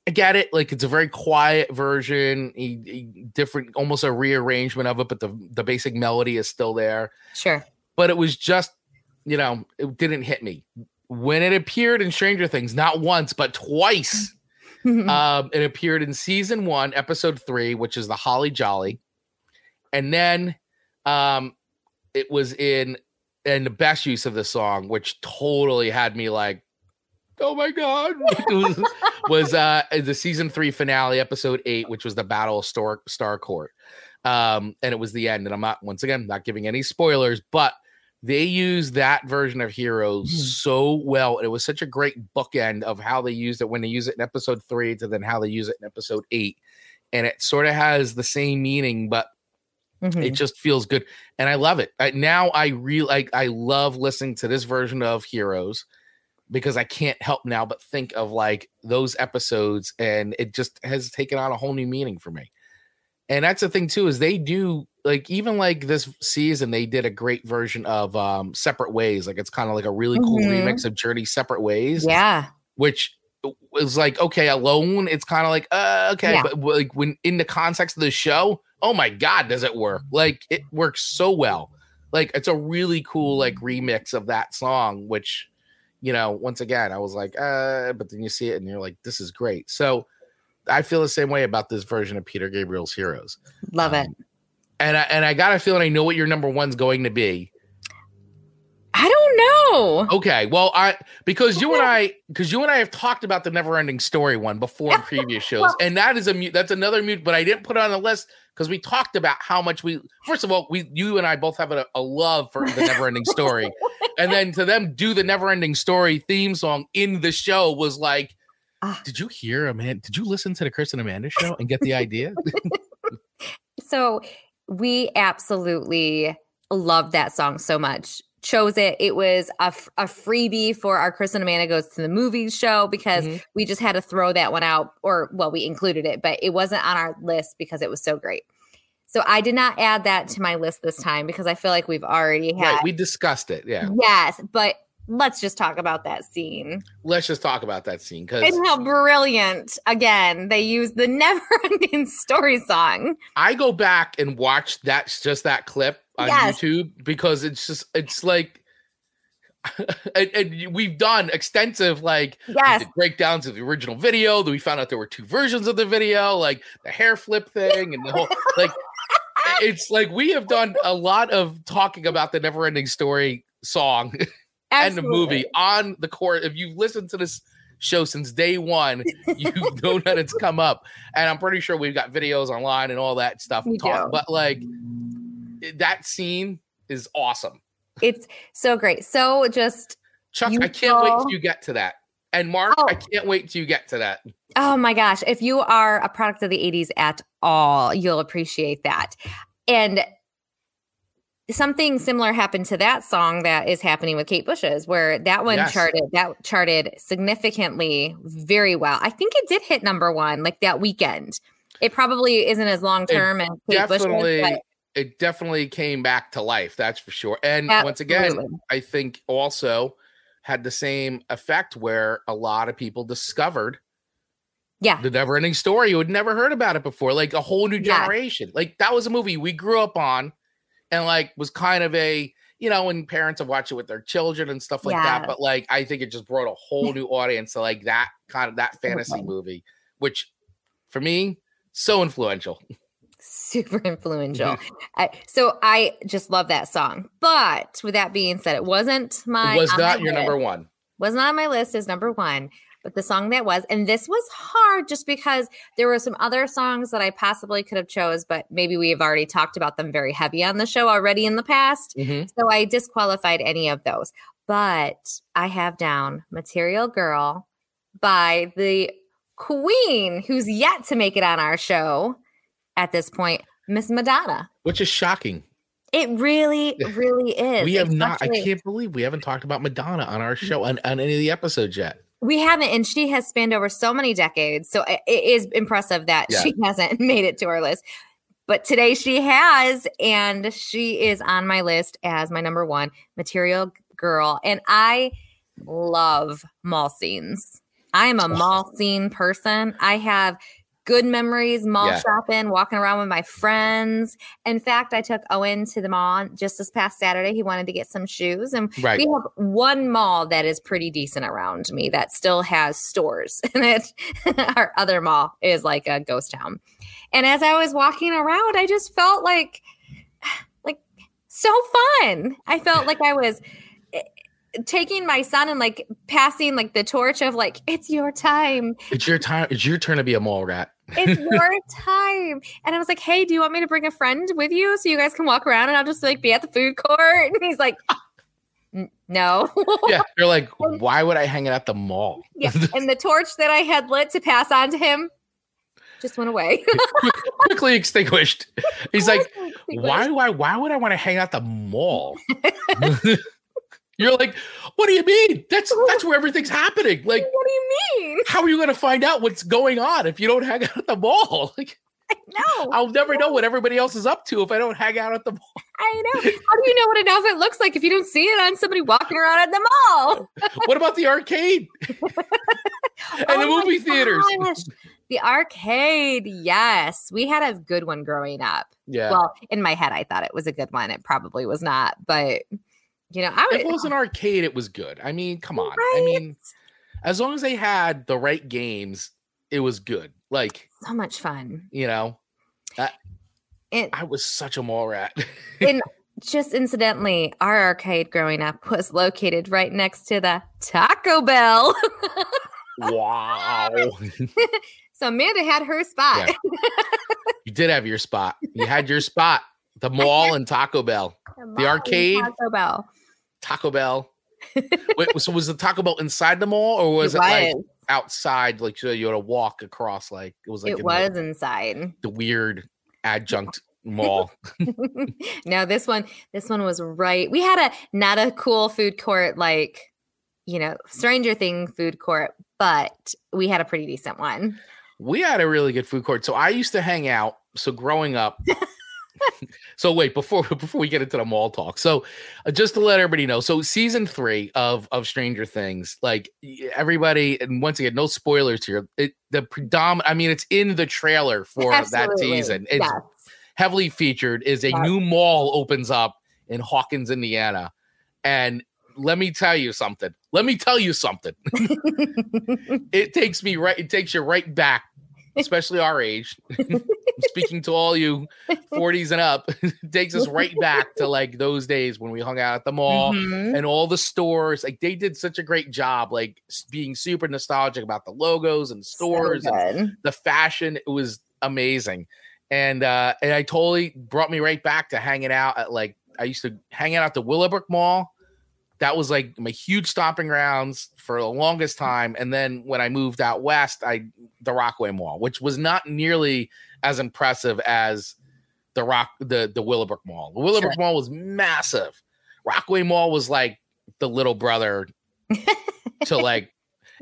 I get it. Like it's a very quiet version, he, he- different, almost a rearrangement of it, but the the basic melody is still there. Sure. But it was just, you know, it didn't hit me when it appeared in Stranger Things, not once but twice. Um, it appeared in season one, episode three, which is the Holly Jolly, and then um, it was in and the best use of the song, which totally had me like, oh my god, was, was uh the season three finale, episode eight, which was the Battle of Starcourt, um, and it was the end. And I'm not once again not giving any spoilers, but they used that version of Heroes Mhm. so well. It was such a great bookend of how they used it when they use it in episode three to then how they use it in episode eight. And it sort of has the same meaning, but it Mhm. just feels good. And I love it. I, now I really like, I love listening to this version of Heroes because I can't help now but think of like those episodes and it just has taken on a whole new meaning for me. And that's the thing too is they do like even like this season they did a great version of um separate ways like it's kind of like a really cool Mhm. remix of Journey separate ways Yeah. which was like okay alone it's kind of like uh okay Yeah. but like when in the context of the show oh my god does it work like it works so well like it's a really cool like remix of that song which you know once again i was like uh but then you see it and you're like this is great so i feel the same way about this version of peter gabriel's heroes Love it. Um, and I, and i got a feeling i know what your number one's going to be I don't know. Okay, well, I because you and I because you and I have talked about the never ending story one before in previous shows, and that is a mute. That's another mute, but I didn't put it on the list because we talked about how much we. First of all, we you and I both have a, a love for the never ending story, and then to them do the never ending story theme song in the show was like. Ah. Did you hear, Amanda? Did you listen to the Chris and Amanda show and get the idea? So we absolutely loved that song so much. Chose it. It was a, f- a freebie for our Chris and Amanda Goes to the Movies show because Mhm. we just had to throw that one out, or well, we included it, but it wasn't on our list because it was so great. So I did not add that to my list this time because I feel like we've already had. right, we discussed it. Yeah, Yes, but let's just talk about that scene let's just talk about that scene because and how brilliant again they use the never ending story song. I go back and watch that just that clip on Yes. YouTube because it's just it's like and, and we've done extensive like Yes. breakdowns of the original video. That we found out there were two versions of the video, like the hair flip thing and the whole like it's like we have done a lot of talking about the never ending story song and the movie on the court. If you've listened to this show since day one, you know that it's come up. And I'm pretty sure we've got videos online and all that stuff. Talk- But like that scene is awesome. It's so great. So just Chuck, I can't wait till you get to that. And Mark, oh. I can't wait till you get to that. Oh my gosh. If you are a product of the 80s at all, you'll appreciate that. And something similar happened to that song that is happening with Kate Bush's, where that one yes. charted that charted significantly very well. I think it did hit number one like that weekend. It probably isn't as long term as Kate Bush's, it definitely came back to life. That's for sure. And Absolutely. once again, I think also had the same effect where a lot of people discovered yeah the never ending story you had never heard about it before like a whole new generation yeah. like that was a movie we grew up on and like was kind of a you know when parents have watched it with their children and stuff like yeah. that but like i think it just brought a whole new audience to like that kind of that fantasy movie which for me so influential super influential mm-hmm. I, so i just love that song but with that being said it wasn't my it was not your list. number one was not on my list as number one but the song that was and this was hard just because there were some other songs that i possibly could have chose but maybe we have already talked about them very heavy on the show already in the past mm-hmm. so i disqualified any of those but i have down material girl by the queen who's yet to make it on our show at this point miss madonna which is shocking it really, really is. We have not. I can't believe we haven't talked about Madonna on our show on, on any of the episodes yet. We haven't, and she has spanned over so many decades. So it is impressive that yeah. she hasn't made it to our list. But today she has, and she is on my list as my number one material girl. And I love mall scenes. I am a mall scene person. I have good memories mall yeah. shopping, walking around with my friends. In fact, I took Owen to the mall just this past Saturday. He wanted to get some shoes. And right. we have one mall that is pretty decent around me that still has stores. And it, our other mall is like a ghost town. And as I was walking around, I just felt like like so fun. I felt like I was eh, taking my son and like passing like the torch of like it's your time. It's your time. It's your turn to be a mall rat it's your time. And I was like, hey, do you want me to bring a friend with you so you guys can walk around and I'll just like be at the food court? And he's like, no. yeah. You're like, why would I hang it at the mall? yeah. And the torch that I had lit to pass on to him just went away. quickly extinguished. He's like, why do I why would I want to hang out the mall? You're like, what do you mean? That's that's where everything's happening. Like, what do you mean? How are you going to find out what's going on if you don't hang out at the mall? Like, I know. I'll never know what everybody else is up to if I don't hang out at the mall. I know. How do you know what an outfit looks like if you don't see it on somebody walking around at the mall? what about the arcade and oh the movie theaters? The arcade, yes. We had a good one growing up. Yeah. Well, in my head, I thought it was a good one. It probably was not, but you know, I it was an uh arcade. It was good. I mean, come on. Right? I mean, as long as they had the right games, it was good. Like so much fun. You know, I, it, I was such a mall rat. and just incidentally, our arcade growing up was located right next to the Taco Bell. wow. so Amanda had her spot. Yeah. You did have your spot. You had your spot. The mall and Taco Bell. The, the arcade. Taco Bell. Taco Bell. Wait, so was the Taco Bell inside the mall or was it, it like outside? Like so you had to walk across like it was like it was the, inside. The weird adjunct mall. no, this one, this one was right. We had a not a cool food court like you know, Stranger Thing food court, but we had a pretty decent one. We had a really good food court. So I used to hang out. So growing up, so wait before before we get into the mall talk. So uh, just to let everybody know, so season three of of Stranger Things, like everybody, and once again, no spoilers here. It, the predominant, I mean, it's in the trailer for Absolutely. that season. It's yes. heavily featured. Is a yes. new mall opens up in Hawkins, Indiana, and let me tell you something. Let me tell you something. it takes me right. It takes you right back especially our age. Speaking to all you 40s and up, takes us right back to like those days when we hung out at the mall mm-hmm. and all the stores. Like they did such a great job, like being super nostalgic about the logos and stores so and the fashion. It was amazing. And uh and I totally brought me right back to hanging out at like I used to hang out at the Willowbrook Mall that was like my huge stomping grounds for the longest time. And then when I moved out west, I the Rockaway Mall, which was not nearly as impressive as the Rock the the Willowbrook Mall. The Willowbrook Sure. Mall was massive. Rockaway Mall was like the little brother to like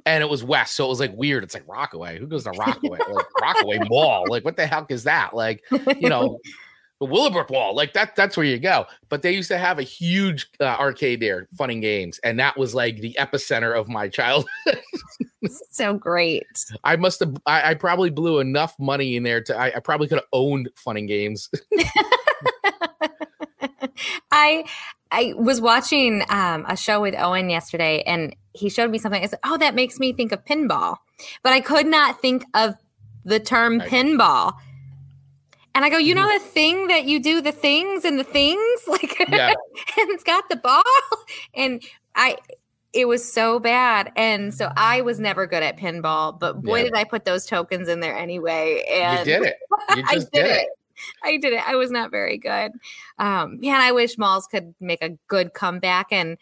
and it was west, so it was like weird. It's like Rockaway. Who goes to Rockaway? like Rockaway Mall. Like what the heck is that? Like, you know, the Willowbrook Mall. Like that that's where you go. But they used to have a huge uh, arcade there, fun and games, and that was like the epicenter of my childhood. so great. I must have I, I probably blew enough money in there to I, I probably could have owned fun and games. I I was watching um, a show with Owen yesterday, and he showed me something. I said, "Oh, that makes me think of pinball," but I could not think of the term pinball. And I go, you know the thing that you do the things and the things, like, Yeah. and it's got the ball, and I. It was so bad, and so I was never good at pinball. But boy, Yeah. did I put those tokens in there anyway! And you did it. You I did, did it. it. I did it. I was not very good. Um, man, I wish malls could make a good comeback. And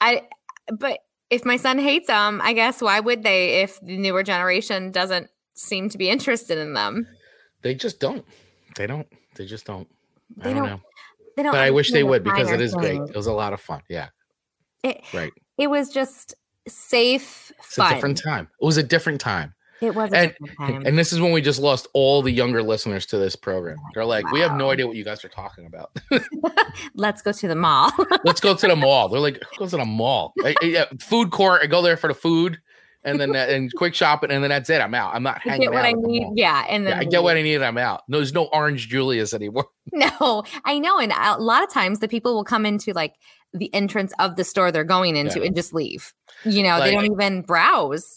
I, but if my son hates them, I guess why would they if the newer generation doesn't seem to be interested in them? They just don't. They don't. They just don't. They I don't, don't know. They don't. But I wish they would because it is great. It was a lot of fun. Yeah. It, Right. it was just safe, It's fun. a different time. It was a different time. it was a and- time. And this is when we just lost all the younger listeners to this program. They're like, we have no idea what you guys are talking about. Let's go to the mall. Let's go to the mall. They're like, who goes to the mall? I- I- yeah, food court. I go there for the food and then that, and quick shopping. And then that's it. I'm out. I'm not hanging get what out I need. Yeah, and then Yeah, I get what I need. I'm out. No, there's no orange Julius anymore. No, I know. And a lot of times the people will come into like the entrance of the store they're going into Yeah. and just leave. You know, they don't even browse.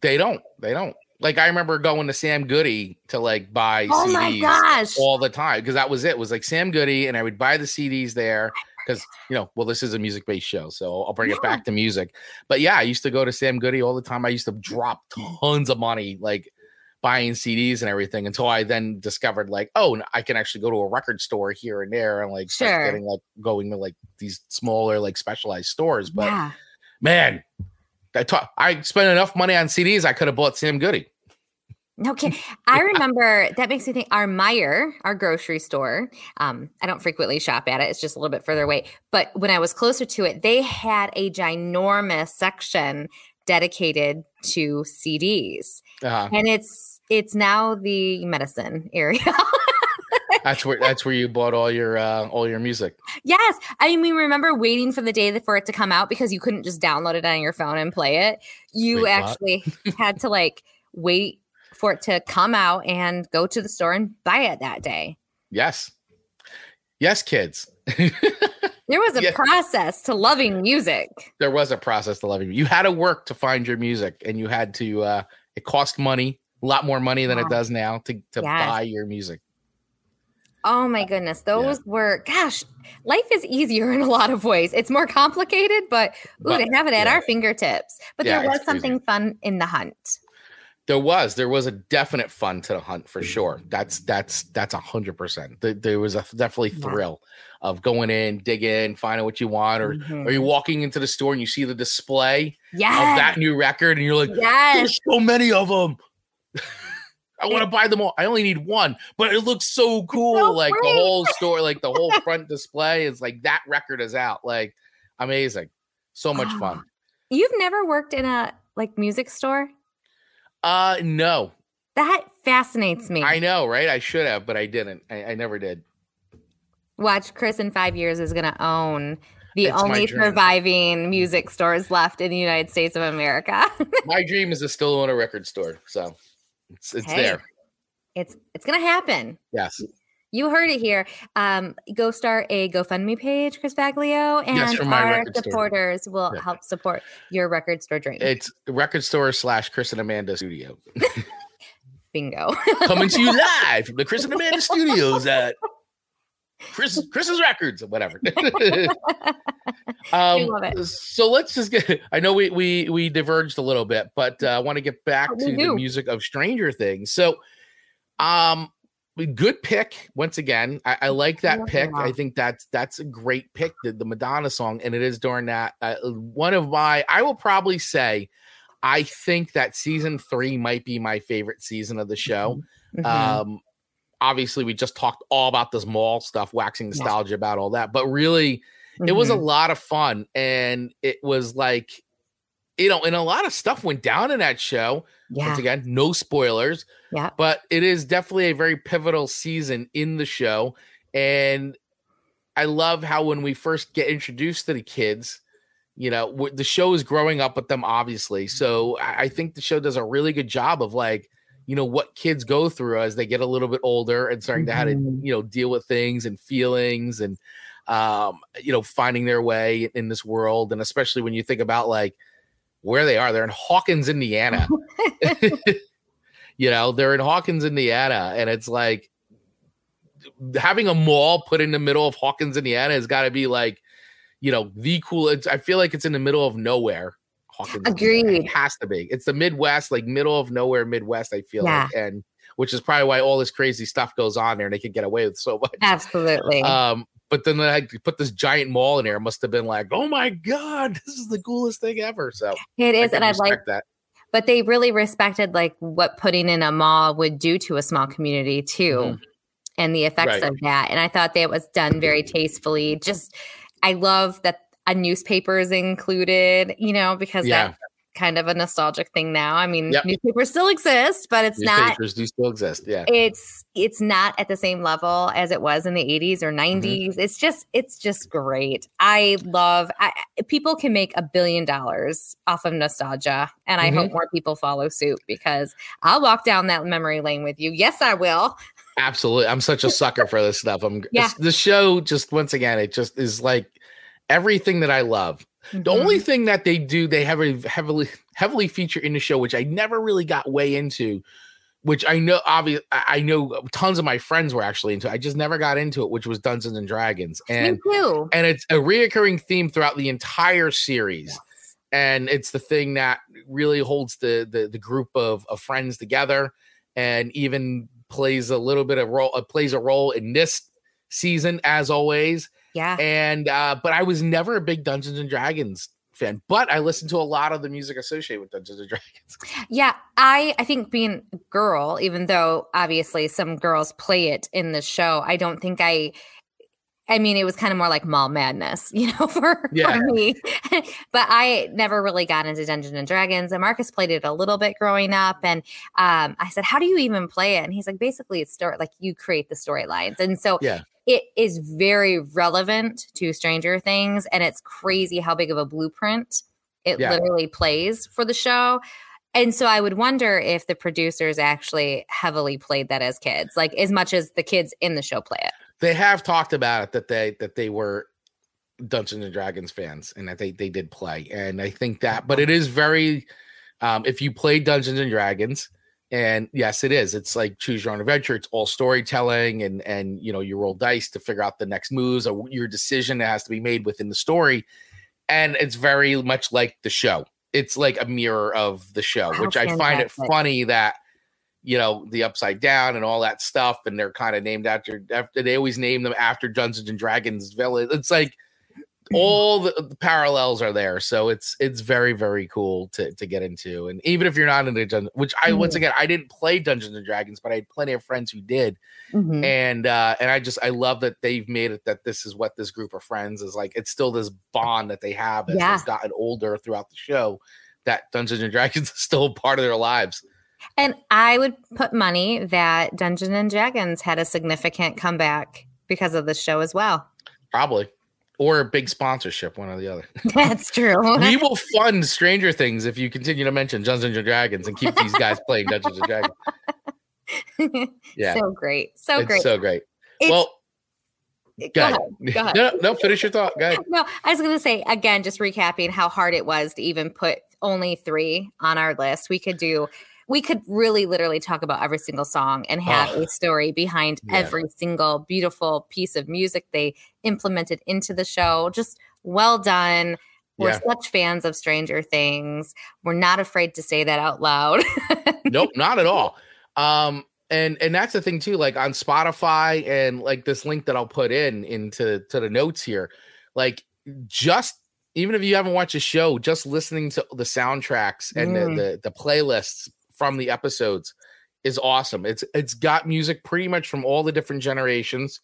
They don't. They don't. Like I remember going to Sam Goody to like buy Oh CDs my gosh. all the time because that was it. it. Was like Sam Goody, and I would buy the CDs there because you know, well, this is a music based show, so I'll bring it back to music. But yeah, I used to go to Sam Goody all the time. I used to drop tons of money like buying CDs and everything until I then discovered like, oh, I can actually go to a record store here and there and like start Sure. getting like going to like these smaller like specialized stores. But yeah. man, I ta- I spent enough money on CDs. I could have bought Sam Goody. Okay. I remember that makes me think our Meijer, our grocery store. Um, I don't frequently shop at it. It's just a little bit further away. But when I was closer to it, they had a ginormous section dedicated to CDs. Uh, And it's it's now the medicine area. that's where that's where you bought all your uh, all your music. Yes. I mean, we remember waiting for the day for it to come out because you couldn't just download it on your phone and play it. You Wait, actually had to like wait for it to come out and go to the store and buy it that day. Yes, yes, kids. There was a Yeah. process to loving music. there was a process to loving you. Had to work to find your music, and you had to. uh It cost money, a lot more money than Yeah. it does now to to Yes. buy your music. Oh my goodness. Those were, gosh, life is easier in a lot of ways. It's more complicated, but ooh, But, to have it at yeah. our fingertips. But Yeah, there was something fun in the hunt. There was there was a definite fun to the hunt for sure. That's that's that's a hundred percent. There- was a definitely thrill of going in, digging, finding what you want, or Mhm. are you walking into the store and you see the display yes. of that new record, and you're like, yes. There's so many of them. I want to buy them all. I only need one, but it looks so cool. so like the whole store, like the whole front display is like that record is out. Like amazing. So much fun. You've never worked in a like music store? Uh no. That fascinates me. I know, right? I should have, but I didn't. I, I never did. Watch Chris in five years is going to own the It's only surviving music stores left in the United States of America. My dream is to still own a record store. So it's it's Hey. there. it's it's going to happen. Yes. You heard it here. Um, go start a GoFundMe page, Chris Baglio, and Yes, our record store. supporters will Yeah. help support your record store dream. It's record store slash Chris and Amanda studio. Bingo. Coming to you live from the Chris and Amanda studios at Chris Chris's Records, whatever. um, love it. So let's just get. I know we we we diverged a little bit, but uh, I want to get back we to the music of Stranger Things. So, um, good pick once again. I, I like that pick. I think that's that's a great pick. The, the Madonna song, and it is during that. Uh, one of my, I will probably say, I think that season three might be my favorite season of the show. Mhm. Um, obviously, we just talked all about this mall stuff, waxing Yeah. nostalgia about all that, but really, it was a Mhm. lot of fun, and it was like, you know, and a lot of stuff went down in that show. Yeah, Once again, no spoilers yeah, but it is definitely a very pivotal season in the show and i love how when we first get introduced to the kids you know the show is growing up with them obviously so i think the show does a really good job of like you know what kids go through as they get a little bit older and starting to how to Mhm. you know deal with things and feelings and um you know finding their way in this world and especially when you think about like where they are they're in hawkins indiana you know they're in hawkins indiana and it's like having a mall put in the middle of hawkins indiana has got to be like you know the coolest i feel like it's in the middle of nowhere hawkins Indiana. It has to be it's the midwest like middle of nowhere midwest i feel Yeah. like and which is probably why all this crazy stuff goes on there and they can get away with so much absolutely. um but then they put this giant mall in there it must have been like oh my god this is the coolest thing ever so it is, and I like that but they really respected like what putting in a mall would do to a small community too Mhm. and the effects Right. of that and i thought that was done very tastefully just i love that a newspaper is included you know because Yeah. that's kind of a nostalgic thing now i mean Yep. newspapers still exist but it's not newspapers do still exist yeah it's it's not at the same level as it was in the 80s or Mm-hmm. 90s it's just it's just great i love I, I- people can make a billion dollars off of nostalgia and i Mm-hmm. hope more people follow suit because i'll walk down that memory lane with you yes i will Absolutely. I'm such a sucker for this stuff. I'm Yeah. the show just once again, it just is like everything that I love. The Mhm. only thing that they do, they have a heavily heavily feature in the show, which I never really got way into, which I know obvious I know tons of my friends were actually into. I just never got into it, which was Dungeons and Dragons. And me too and it's a reoccurring theme throughout the entire series and it's the thing that really holds the the, the group of, of friends together and even plays a little bit of role uh, plays a role in this season as always yeah and uh but i was never a big dungeons and dragons fan but i listened to a lot of the music associated with dungeons and dragons Yeah, I I think being a girl, even though obviously some girls play it in the show, I don't think I. I mean, it was kind of more like mall madness, you know, for, Yeah. for me. but I never really got into Dungeons and Dragons. And Marcus played it a little bit growing up, and um, I said, "How do you even play it?" And he's like, "Basically, it's story like you create the storylines." And so Yeah. It is very relevant to Stranger Things, and it's crazy how big of a blueprint it Yeah. literally plays for the show. And so I would wonder if the producers actually heavily played that as kids, like as much as the kids in the show play it. they have talked about it that they that they were Dungeons and Dragons fans and that they they did play and I think that but it is very um if you play Dungeons and Dragons and yes it is it's like choose your own adventure it's all storytelling and and you know you roll dice to figure out the next moves or your decision that has to be made within the story and it's very much like the show it's like a mirror of the show How which I find it funny that you know the upside down and all that stuff and they're kind of named after after they always name them after dungeons and dragons village it's like all the, parallels are there so it's it's very very cool to to get into and even if you're not into dungeon which i once Mhm. again i didn't play dungeons and dragons but i had plenty of friends who did Mhm. and uh and i just i love that they've made it that this is what this group of friends is like it's still this bond that they have as Yeah. they've gotten older throughout the show that dungeons and dragons is still part of their lives And I would put money that Dungeons and Dragons had a significant comeback because of the show as well. Probably. Or a big sponsorship, one or the other. That's true. we will fund Stranger Things if you continue to mention Dungeons and Dragons and keep these guys playing Dungeons and Dragons. Yeah. So great. So it's great. so great. It's- well, go ahead. Go ahead. No, no, finish your thought. Go ahead. No, I was going to say again, just recapping how hard it was to even put only three on our list. We could do, we could really literally talk about every single song and have Oh. a story behind Yeah. every single beautiful piece of music they implemented into the show. Just well done. We're Yeah. such fans of Stranger Things. We're not afraid to say that out loud. Nope, not at all. Um, and and that's the thing too. Like on Spotify and like this link that I'll put in into to the notes here, like just even if you haven't watched the show, just listening to the soundtracks and mm. the, the the playlists from the episodes is awesome. It's it's got music pretty much from all the different generations,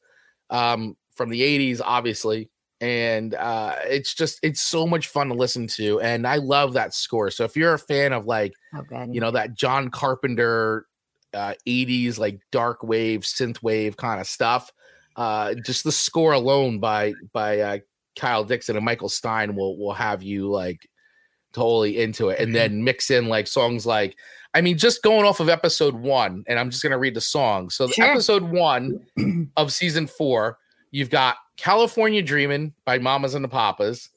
um, from the '80s, obviously, and uh, it's just it's so much fun to listen to, and I love that score. So if you're a fan of like, oh, you know, that John Carpenter uh, 80s like dark wave, synth wave kind of stuff, uh, just the score alone by by uh, Kyle Dixon and Michael Stein will will have you like totally into it, and mm-hmm. then mix in like songs like I mean, just going off of episode one, and I'm just gonna read the song. So, sure. episode one of season four, you've got California Dreaming by Mamas and the Papas.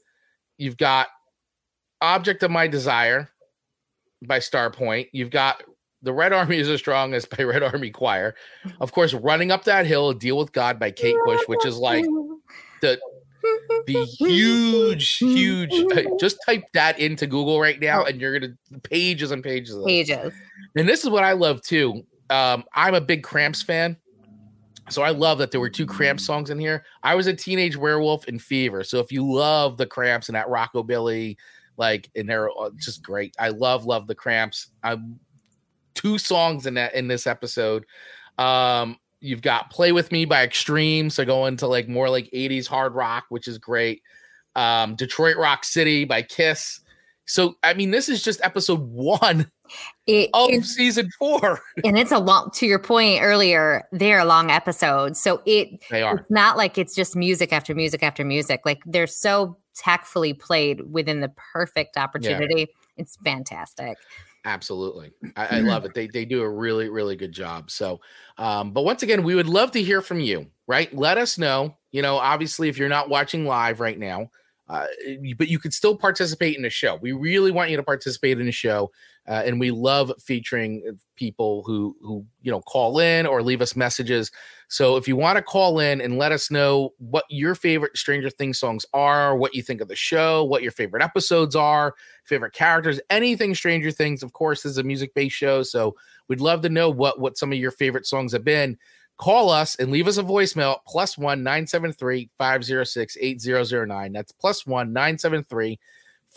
You've got Object of My Desire by Starpoint. You've got The Red Army is as strong as by Red Army Choir. Of course, Running Up That Hill, Deal with God by Kate Bush, which is like the the huge, huge. Just type that into Google right now, and you're gonna pages and pages. Of pages. And this is what I love too. Um, I'm a big Cramps fan, so I love that there were two Cramps songs in here. I was a teenage werewolf in Fever, so if you love the Cramps and that rockabilly, like, and they're uh, just great. I love, love the Cramps. I'm two songs in that in this episode. Um, You've got Play With Me by Extreme. So going to like more like 80s hard rock, which is great. Um, Detroit Rock City by Kiss. So I mean, this is just episode one it, of season four. and it's a long to your point earlier, they're long episodes. So it they are it's not like it's just music after music after music. Like they're so tactfully played within the perfect opportunity. Yeah. It's fantastic. Absolutely. I, I, love it. They they do a really, really good job. So um, but once again, we would love to hear from you, right? Let us know. You know, obviously, if you're not watching live right now, uh, but you could still participate in the show. We really want you to participate in the show, uh, and we love featuring uh, people who who you know call in or leave us messages. So if you want to call in and let us know what your favorite Stranger Things songs are, what you think of the show, what your favorite episodes are, favorite characters, anything Stranger Things. Of course, is a music based show, so we'd love to know what what some of your favorite songs have been call us and leave us a voicemail plus one 973 506 8009. That's plus one 973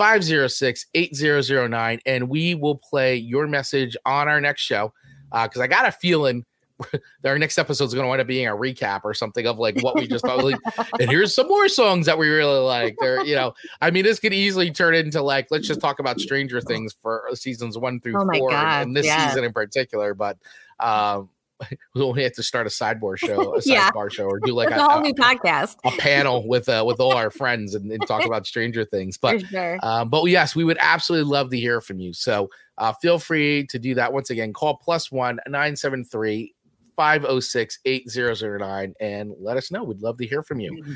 506 8009. And we will play your message on our next show. Because uh, I got a feeling that our next episode is going to wind up being a recap or something of like what we just thought. Like, and here's some more songs that we really like. They're, you know, I mean, this could easily turn into like, let's just talk about Stranger Things for seasons one through oh four and, and, this yeah. season in particular. But, um, we only have to start a sideboard show, a yeah. sidebar show, or do like a, a, whole new podcast, a panel with uh, with all our friends and, and talk about Stranger Things. But sure. um, but yes, we would absolutely love to hear from you. So uh, feel free to do that. Once again, call plus one nine seven three 506 8009 and let us know. We'd love to hear from you. Mm-hmm.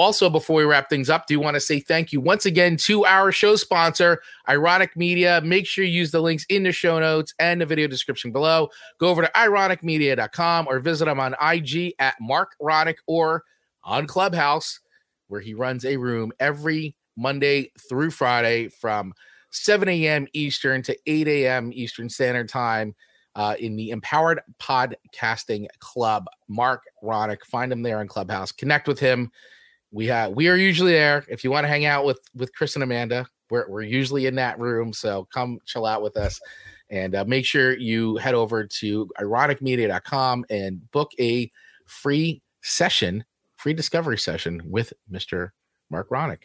Also, before we wrap things up, do you want to say thank you once again to our show sponsor, Ironick Media. Make sure you use the links in the show notes and the video description below. Go over to ironickmedia.com or visit him on IG at Mark Ronick or on Clubhouse, where he runs a room every Monday through Friday from 7 a.m. Eastern to 8 a.m. Eastern Standard Time. Uh, in the Empowered Podcasting Club, Mark Ronick. Find him there on Clubhouse. Connect with him we have we are usually there. If you want to hang out with with Chris and Amanda, we're we're usually in that room. So come chill out with us, and uh, make sure you head over to ironickmedia.com and book a free session, free discovery session with Mister Mark Ronick.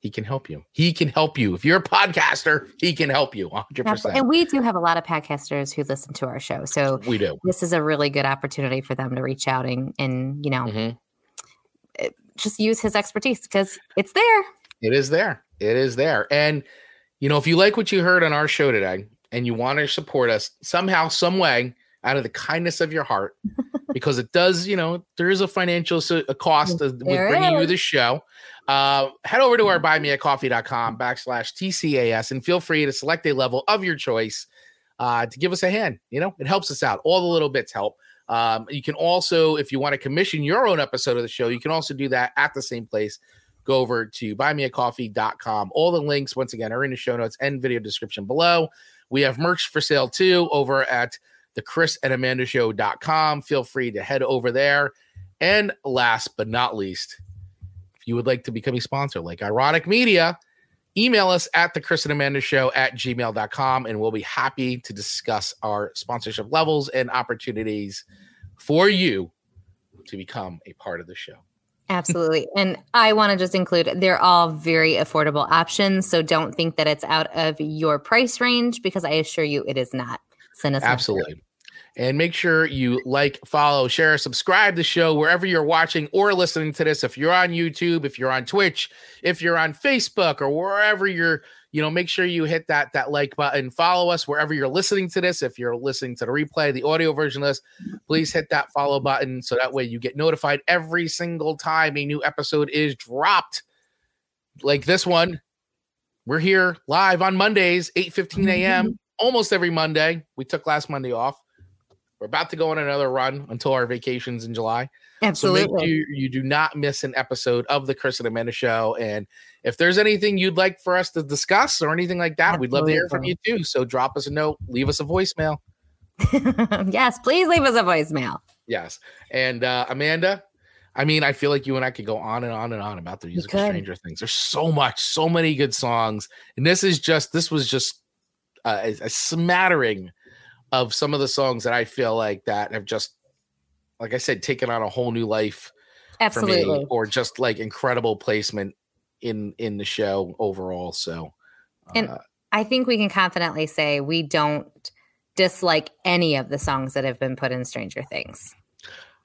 He can help you. He can help you. If you're a podcaster, he can help you 100%. And we do have a lot of podcasters who listen to our show. So we do. This is a really good opportunity for them to reach out and, and you know, mm-hmm just use his expertise because it's there. It is there. It is there. And you know, if you like what you heard on our show today and you want to support us somehow, some way, out of the kindness of your heart, because it does, you know, there is a financial a cost with bringing is. you the show. Uh, head over to our buymeacoffee.com backslash TCAS and feel free to select a level of your choice uh, to give us a hand. You know, it helps us out. All the little bits help. Um, you can also, if you want to commission your own episode of the show, you can also do that at the same place. Go over to buymeacoffee.com. All the links, once again, are in the show notes and video description below. We have merch for sale too over at the Chris and Amanda Show.com. Feel free to head over there. And last but not least, if you would like to become a sponsor like Ironick Media, email us at the Chris and Amanda Show at gmail.com and we'll be happy to discuss our sponsorship levels and opportunities for you to become a part of the show. Absolutely. and I want to just include they're all very affordable options. So don't think that it's out of your price range because I assure you it is not. Send us absolutely. And make sure you like, follow, share, subscribe the show wherever you're watching or listening to this. If you're on YouTube, if you're on Twitch, if you're on Facebook or wherever you're, you know, make sure you hit that that like button. Follow us wherever you're listening to this. If you're listening to the replay, the audio version of this, please hit that follow button so that way you get notified every single time a new episode is dropped. Like this one. We're here live on Mondays, 8 15 a.m. Mm-hmm. almost every Monday. We took last Monday off. We're about to go on another run until our vacations in July. Absolutely. So make sure you do not miss an episode of the Chris and Amanda show. And if there's anything you'd like for us to discuss or anything like that, Absolutely. we'd love to hear from you too. So drop us a note, leave us a voicemail. yes, please leave us a voicemail. Yes. And uh, Amanda, I mean, I feel like you and I could go on and on and on about the music of Stranger Things. There's so much, so many good songs. And this is just, this was just uh, a, a smattering of some of the songs that I feel like that have just, like I said, taken on a whole new life Absolutely. for me, or just like incredible placement in in the show overall. So, and uh, I think we can confidently say we don't dislike any of the songs that have been put in Stranger Things.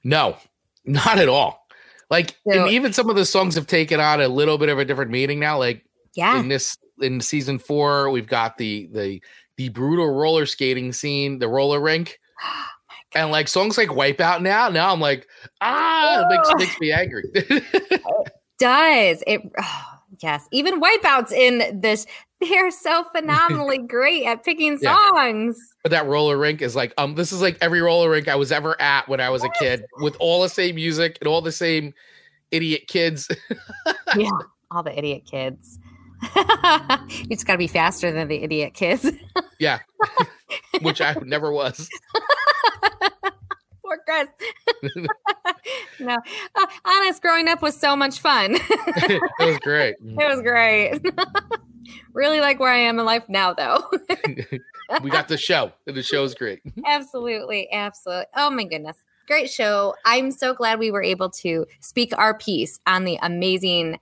No, not at all. Like, so, and even some of the songs have taken on a little bit of a different meaning now. Like, yeah, in this in season four, we've got the the the brutal roller skating scene, the roller rink. Oh and like songs like Wipeout now, now I'm like, ah, it makes, makes me angry. it does. It oh, yes. Even Wipeouts in this, they're so phenomenally great at picking songs. Yeah. But that roller rink is like, um, this is like every roller rink I was ever at when I was a kid with all the same music and all the same idiot kids. yeah, all the idiot kids. You just got to be faster than the idiot kids. yeah, which I never was. Poor Chris. no, uh, honest, growing up was so much fun. it was great. It was great. really like where I am in life now, though. we got the show, the show is great. absolutely, absolutely. Oh my goodness great show. I'm so glad we were able to speak our piece on the amazing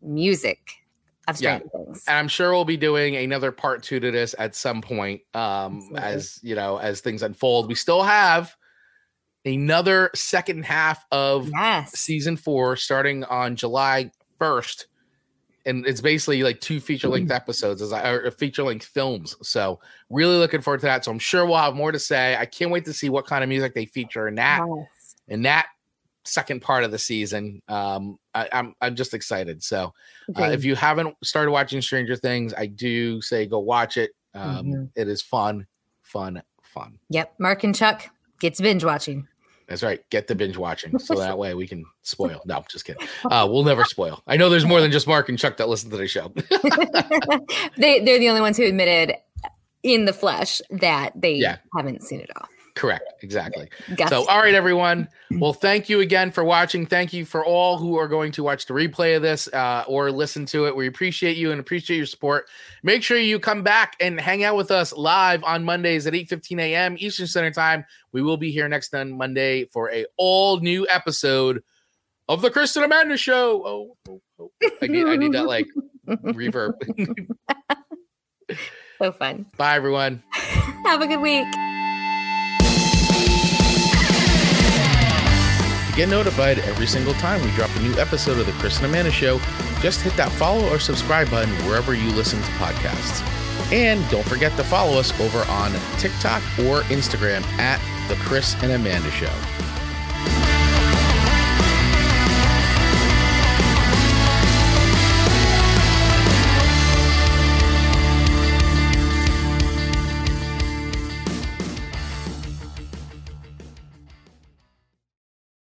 music of Stranger yeah. Things. And I'm sure we'll be doing another part two to this at some point. Um, Absolutely. as you know, as things unfold. We still have another second half of yes. season four starting on July 1st. And it's basically like two feature length mm. episodes as I or feature length films. So really looking forward to that. So I'm sure we'll have more to say. I can't wait to see what kind of music they feature in that yes. in that second part of the season. Um, I, am I'm, I'm just excited. So uh, if you haven't started watching Stranger Things, I do say go watch it. Um, mm-hmm. it is fun, fun, fun. Yep, Mark and Chuck gets binge watching. That's right. Get the binge watching so that way we can spoil. No, just kidding. Uh, we'll never spoil. I know there's more than just Mark and Chuck that listen to the show. they they're the only ones who admitted in the flesh that they yeah. haven't seen it all. Correct. Exactly. Gotcha. So, all right, everyone. Well, thank you again for watching. Thank you for all who are going to watch the replay of this uh, or listen to it. We appreciate you and appreciate your support. Make sure you come back and hang out with us live on Mondays at 8 15 a.m. Eastern Standard Time. We will be here next Monday for a all new episode of the and Amanda Show. Oh, oh, oh. I, need, I need that like reverb. so fun. Bye, everyone. Have a good week. To get notified every single time we drop a new episode of The Chris and Amanda Show, just hit that follow or subscribe button wherever you listen to podcasts. And don't forget to follow us over on TikTok or Instagram at The Chris and Amanda Show.